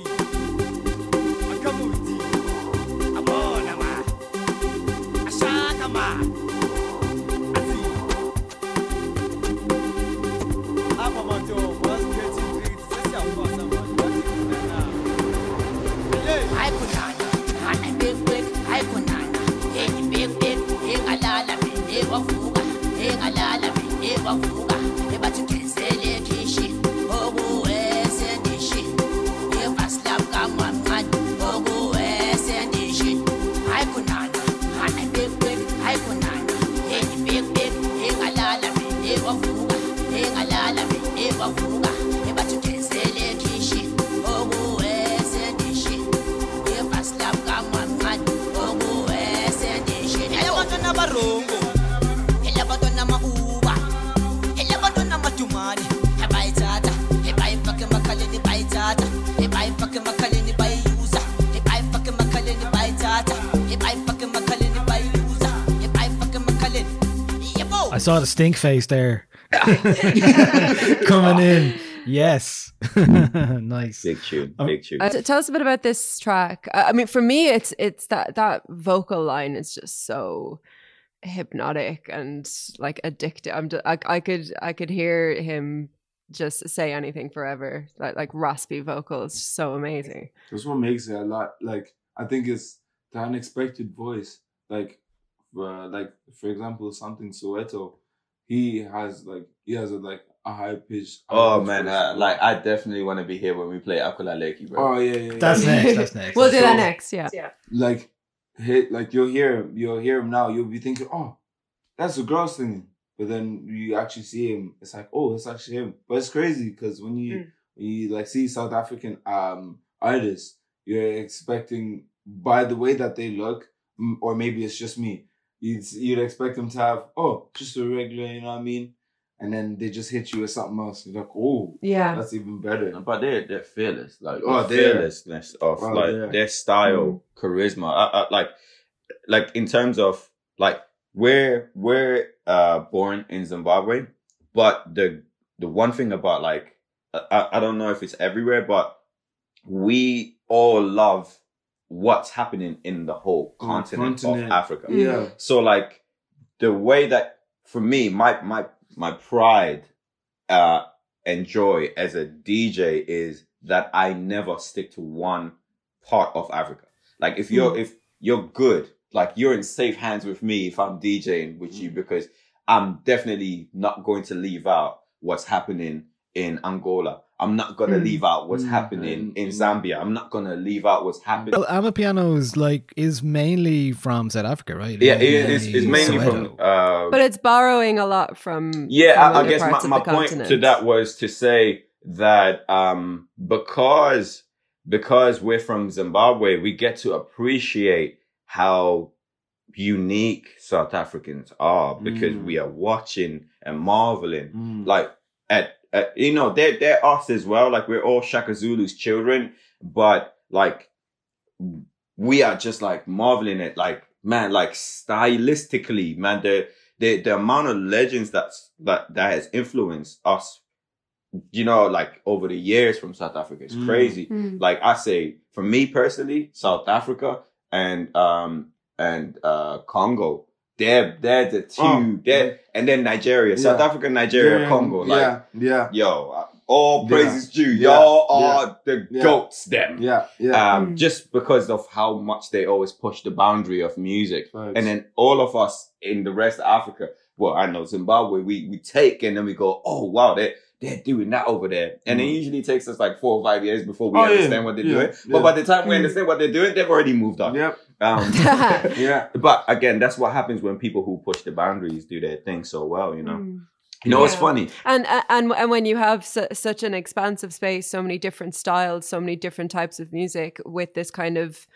shaka stink face there coming in. Yes, nice. Big tune, Um, big tune. Uh, t- tell us a bit about this track. Uh, I mean, for me, it's it's that that vocal line is just so hypnotic and like addictive. I'm just, I, I could I could hear him just say anything forever. Like like raspy vocals, so amazing. That's what makes it a lot. Like I think it's the unexpected voice. Like, uh, like for example, Samthing Soweto. He has like he has a like a high pitch. Oh man, uh, like I definitely want to be here when we play Akulaleki, bro. Oh yeah, yeah. That's yeah. next, that's next. We'll do that next. Yeah. Yeah. Like, hit like you'll hear him, you'll hear him now. You'll be thinking, oh, that's a girl singing. But then you actually see him. It's like, oh, it's actually him. But it's crazy because when you when you like see South African um artists, you're expecting by the way that they look, m- or maybe it's just me. You'd you'd expect them to have oh just a regular, you know what I mean? And then they just hit you with something else. You're like, oh, Yeah. that's even better. But they're they're fearless, like Oh, the they're- fearlessness of Oh, like they're- their style, mm. charisma. I, I, like, like in terms of like we're we're uh born in Zimbabwe, but the the one thing about like I, I don't know if it's everywhere, but we all love what's happening in the whole continent, continent. of Africa. Mm. Yeah. So like the way that for me, my my my pride uh and joy as a DJ is that I never stick to one part of Africa. Like if you're mm. if you're good, like you're in safe hands with me if I'm DJing with you mm. because I'm definitely not going to leave out what's happening in Angola. I'm not gonna Mm. leave out what's Mm. happening in Zambia. I'm not gonna leave out what's happening. Well, Amapiano is like is mainly from South Africa, right? Yeah, it, it's, it's mainly from uh, But it's borrowing a lot from Yeah, from I, I guess parts my, my the point to that was to say that um, because because we're from Zimbabwe, we get to appreciate how unique South Africans are because Mm. we are watching and marveling. Mm. Like at, at you know, they're they're us as well. Like we're all Shaka Zulu's children, but like we are just like marveling at like man, like stylistically, man, the the the amount of legends that's that that has influenced us, you know, like over the years from South Africa is Mm. crazy. Mm. Like I say, for me personally, South Africa and um and uh Congo. They're they're the two. Oh. they're, and then Nigeria, South Yeah. Africa, Nigeria, Yeah, Congo. Like, yeah, yeah. yo, all Yeah, praises due. Y'all are yeah, the yeah. goats. Them. Yeah, yeah. Um, just because of how much they always push the boundary of music, Facts. and then all of us in the rest of Africa. Well, I know Zimbabwe. We we take and then we go, oh wow, they they're doing that over there, and it Mm. usually takes us like four or five years before we Oh, yeah, understand what they're yeah, doing. But by the time we Mm. understand what they're doing, they've already moved on. Yep. Um, yeah. But again, that's what happens when people who push the boundaries do their thing so well. You know. Mm. You know what's Yeah. funny? And and and when you have su- such an expansive space, so many different styles, so many different types of music, with this kind of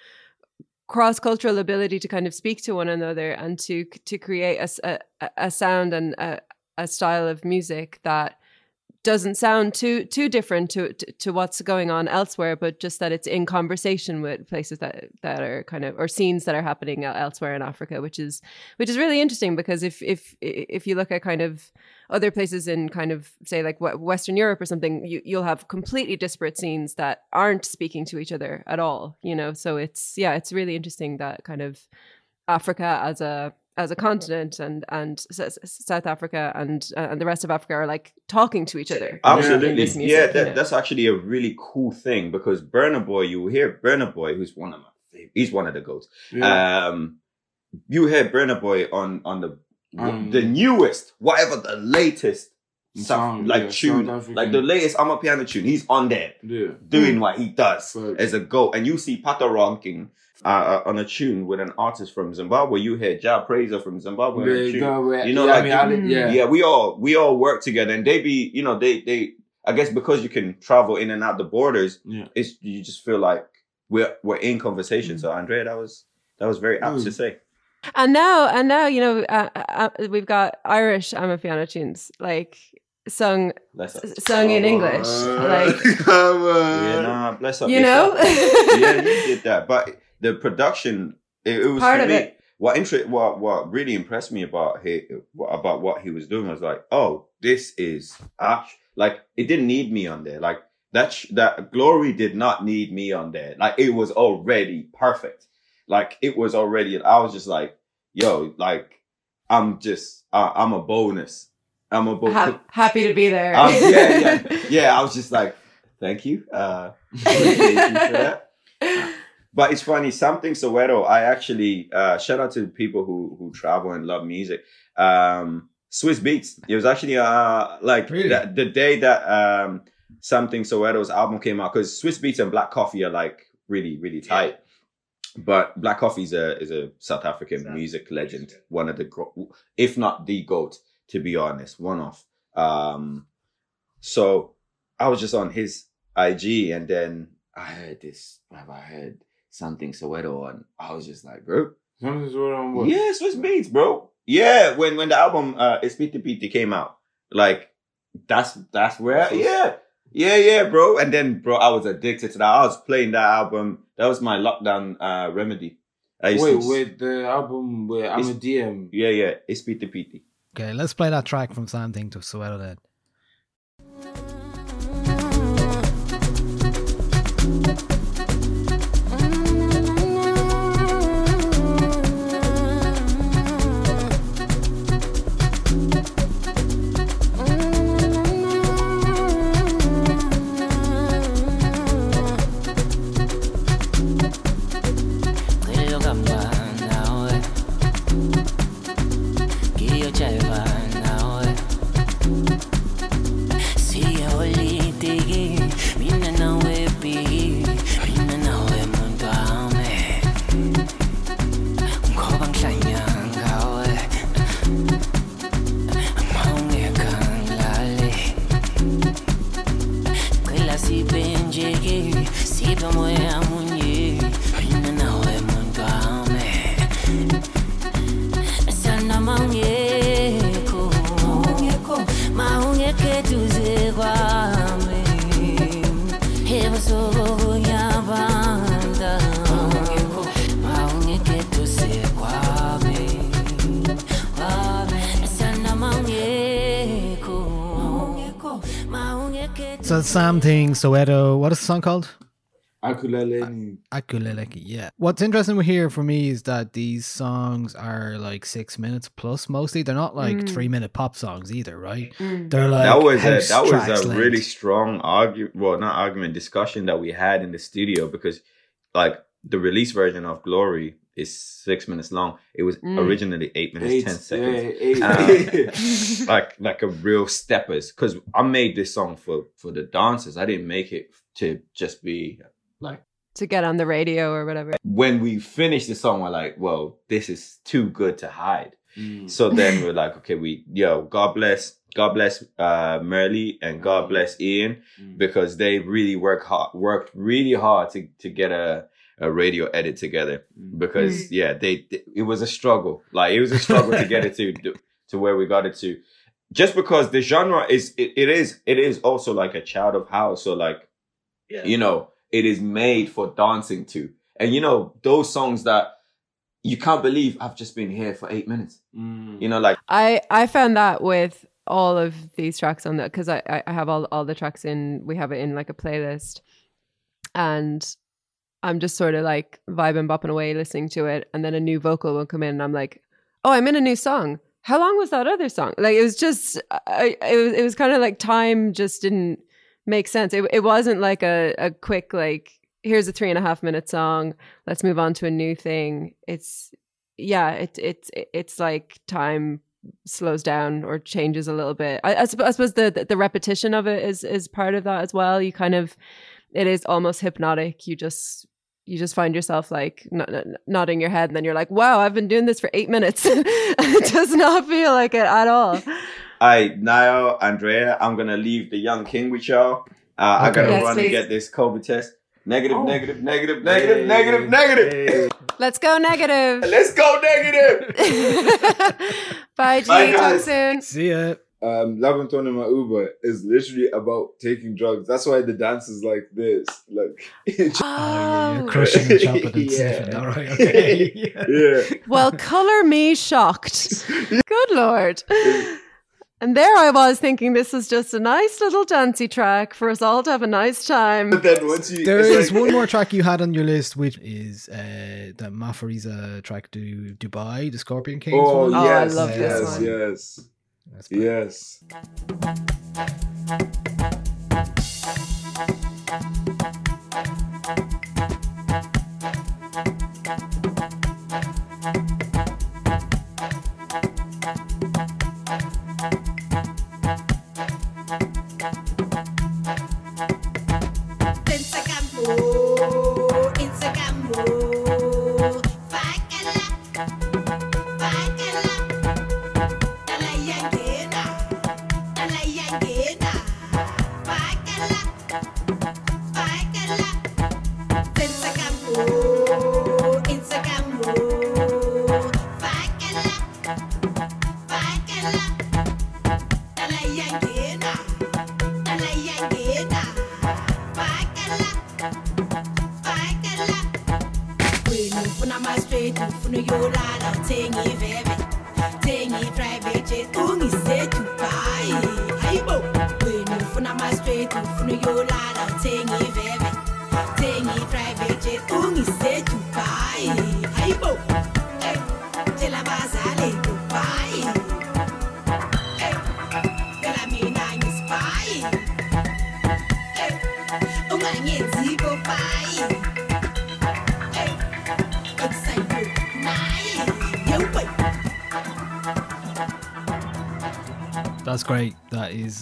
cross cultural ability to kind of speak to one another and to to create a a sound and a, a style of music that doesn't sound too too different to, to to what's going on elsewhere, but just that it's in conversation with places that that are kind of or scenes that are happening elsewhere in Africa, which is which is really interesting because if if if you look at kind of other places in kind of say like Western Europe or something, you, you'll have completely disparate scenes that aren't speaking to each other at all. You know, so it's yeah, it's really interesting that kind of Africa as a as a continent and and S- S- South Africa and uh, and the rest of Africa are like talking to each other. in Absolutely. music, yeah, you that, know. that's actually a really cool thing because Burna Boy, you hear Burna Boy, who's one of my he's one of the goats. Yeah. Um, you hear Burna Boy on, on the, Um, the newest, whatever the latest Song, like yeah, tune, like the latest Amapiano tune, he's on there Yeah. doing what he does as a goat. And you see Pato Ranking uh, uh, on a tune with an artist from Zimbabwe. You hear Jah Prayzah from Zimbabwe. on a Yeah, tune. you know, yeah, I like mean, I yeah. yeah, we all we all work together, and they be you know they they I guess because you can travel in and out the borders, Yeah. it's you just feel like we're we're in conversation. So Andrea, that was that was very apt to say. And now, and now, you know, uh, uh, we've got Irish Amapiano tunes, like sung Bless sung in English, like Yeah, nah, bless up. You know? yeah, you did that, but the production it, it was Part for of me. it. What inter- what what really impressed me about he, about what he was doing was like, oh, this is act- like it didn't need me on there. Like that sh- that glory did not need me on there. Like it was already perfect. Like it was already. I was just like, yo, like I'm just uh, I'm a bonus. I'm a bonus. ha- happy to be there. Um, yeah, yeah, yeah. I was just like, thank you. Uh, appreciate you for that. But it's funny, Samthing Soweto. I actually uh, shout out to people who who travel and love music. Um, Swizz Beatz. It was actually uh like the, the day that um Samthing Soweto's album came out because Swizz Beatz and Black Coffee are like really really tight. But Black Coffee is a is a South African music legend, one of the if not the goat, to be honest, one off. Um, so I was just on his IG, and then I heard this. Have I heard Samthing Soweto? And I was just like, bro, Something sort of what? yeah, Swizz Beatz, bro. Yeah, when when the album uh Isiphithiphithi came out, like that's that's where yeah. Yeah, yeah, bro. And then bro, I was addicted to that. I was playing that album. That was my lockdown uh remedy. I Wait, to wait, the album where I'm a DM. Yeah, yeah. It's Isiphithiphithi. Okay, let's play that track from Samthing to Soweto then. Something Soweto. What is the song called? Akuleleni. Akulaleki. Yeah. What's interesting here for me is that these songs are like six minutes plus. Mostly, they're not like Mm. three minute pop songs either, right? Mm. They're like that was a, that was a length. really strong argument. Well, not argument, discussion that we had in the studio because, like, the release version of Glory is six minutes long. It was Mm. originally eight minutes Eight, ten seconds. yeah, eight. Um, like like a real steppers. Because I made this song for for the dancers. I didn't make it to just be like. to get on the radio or whatever. When we finished the song, we're like, "Well, this is too good to hide." Mm. So then we're like, okay, we yo, God bless, God bless uh Merle and God bless Ian because they really work hard, worked really hard to to get a a radio edit together because Mm. yeah, they it was a struggle. Like it was a struggle to get it to to where we got it to. just because the genre is it, it is it is also like a child of house so like you know it is made for dancing to and you know those songs that you can't believe i've just been here for eight minutes Mm. you know like I I found that with all of these tracks on that because I I- I have all all the tracks in we have it in like a playlist, and I'm just sort of like vibing, bopping away, listening to it, and then a new vocal will come in, and I'm like, oh, I'm in a new song. How long was that other song? Like it was just, I, it was it was kind of like time just didn't make sense. It it wasn't like a a quick like here's a three and a half minute song. Let's move on to a new thing. It's yeah, it, it's it's like time slows down or changes a little bit. I, I, supp- I suppose the the repetition of it is is part of that as well. You kind of it is almost hypnotic. You just you just find yourself like n- n- nodding your head, and then you're like, "Wow, I've been doing this for eight minutes." it does not feel like it at all. I Niall, Andrea, I'm gonna leave the young king with y'all. Uh, I gotta Yes, run please. and get this COVID test. Negative, Oh. negative, negative, negative, negative, negative. Let's go negative. Let's go negative. Bye, G. Bye, Talk soon. See ya. Um, Labantwana Ama Uber is literally about taking drugs. That's why the dance is like this. Like, Oh, You're crushing the chocolate and Yeah. sniffing. All right, okay. yeah. Well, color me shocked. Good lord. And there I was thinking this is just a nice little dancey track for us all to have a nice time. But then once you, There it's is like- one more track you had on your list, which is uh, the Maphorisa track to Dubai, the Scorpion Kings. Oh, one. yes, love this yes, one. yes, yes. Thank you.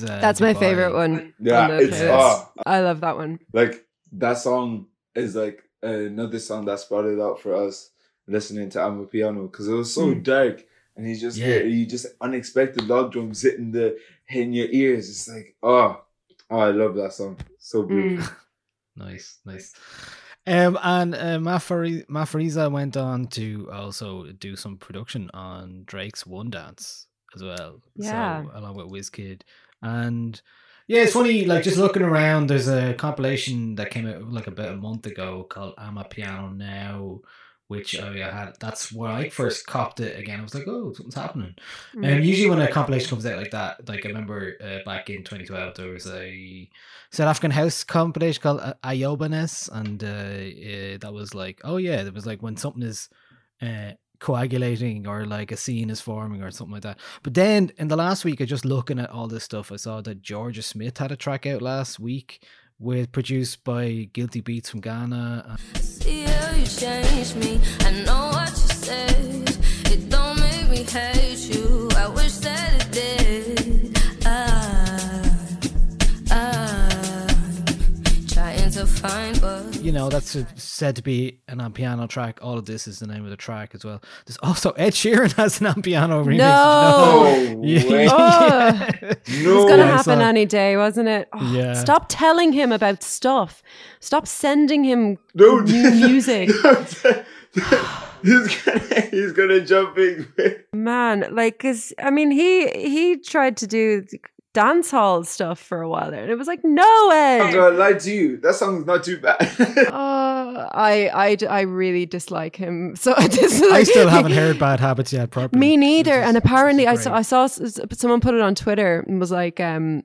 Uh, That's my Dubai. favorite one. Yeah, on it's- playlist. ah. I love that one. Like that song is like another song that brought it out for us listening to Amapiano because it was so Mm. dark and you just Yeah. hear you just unexpected log drums hitting the hitting your ears. It's like oh, oh I love that song. So beautiful. Nice, nice. Um, and uh, Maphori- Maphorisa went on to also do some production on Drake's One Dance as well. Yeah. So, along with WizKid. And yeah, it's funny, like just looking around, there's a compilation that came out like about a month ago called Amapiano Now, which I had. That's where I first copped it again. I was like, oh, something's happening. And Mm. usually when a compilation comes out like that, like I remember uh, back in 2012, there was a South African house compilation called uh, Ayobaness, and uh, uh, that was like, oh yeah, it was like when something is uh, coagulating or like a scene is forming or something like that. But then in the last week, I just looking at all this stuff, I saw that Jorja Smith had a track out last week with produced by GuiltyBeatz from Ghana. I you know, that's uh, said to be an Amapiano track. All of this is the name of the track as well. There's also Ed Sheeran has an Amapiano remix. No. you know? way. Oh, It's gonna happen so- any day, wasn't it? Oh, Yeah. Stop telling him about stuff. Stop sending him Dude. new music. he's gonna he's gonna jump in. Man, like, cause I mean, he he tried to do dance hall stuff for a while there, and it was like, no way. I'm gonna lie to you. That song's not too bad. Uh, I, I I really dislike him. So I dislike I still haven't heard Bad Habits yet properly. Me neither. And apparently, I saw, I saw s- s- someone put it on Twitter and was like, um,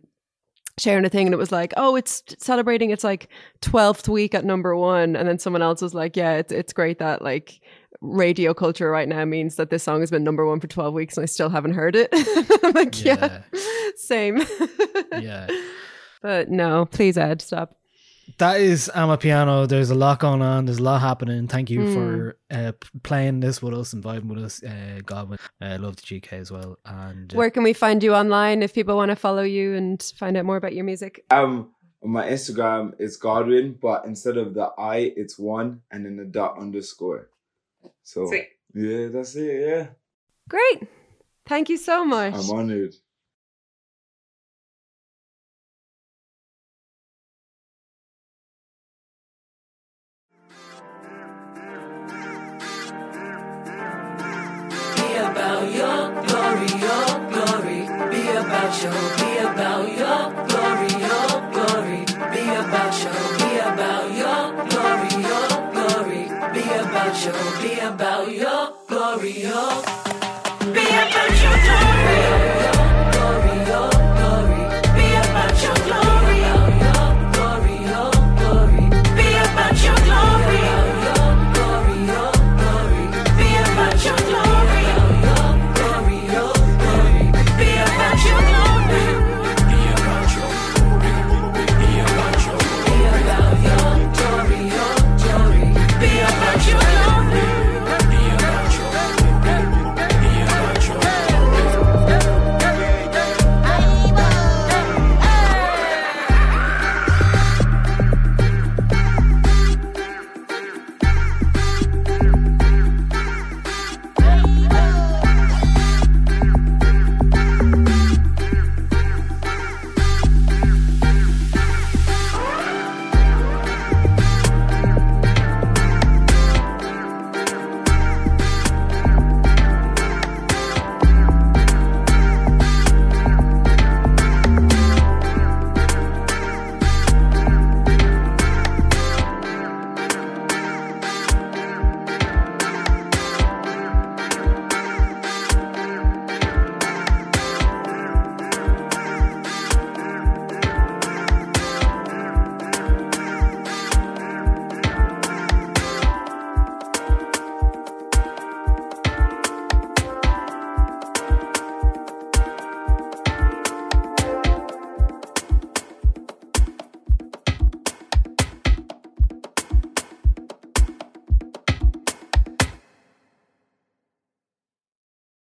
sharing a thing, and it was like, oh, it's celebrating its like twelfth week at number one, and then someone else was like, yeah, it's it's great that like radio culture right now means that this song has been number one for twelve weeks, and I still haven't heard it. I'm like, yeah, same. yeah. But no, please, Ed, stop. That is Amapiano. There's a lot going on. There's a lot happening. Thank you Mm. for uh, playing this with us and vibing with us, uh, Godwin. I love the GK as well. And uh, Where can we find you online if people want to follow you and find out more about your music? Um, on my Instagram, it's Godwin, but instead of the I, it's one and then the dot underscore. So Sweet. yeah, that's it. Yeah, Great. Thank you so much. I'm honored. Be about your glory, your glory. Be about your, be about your your your, be about your glory. Be about your glory.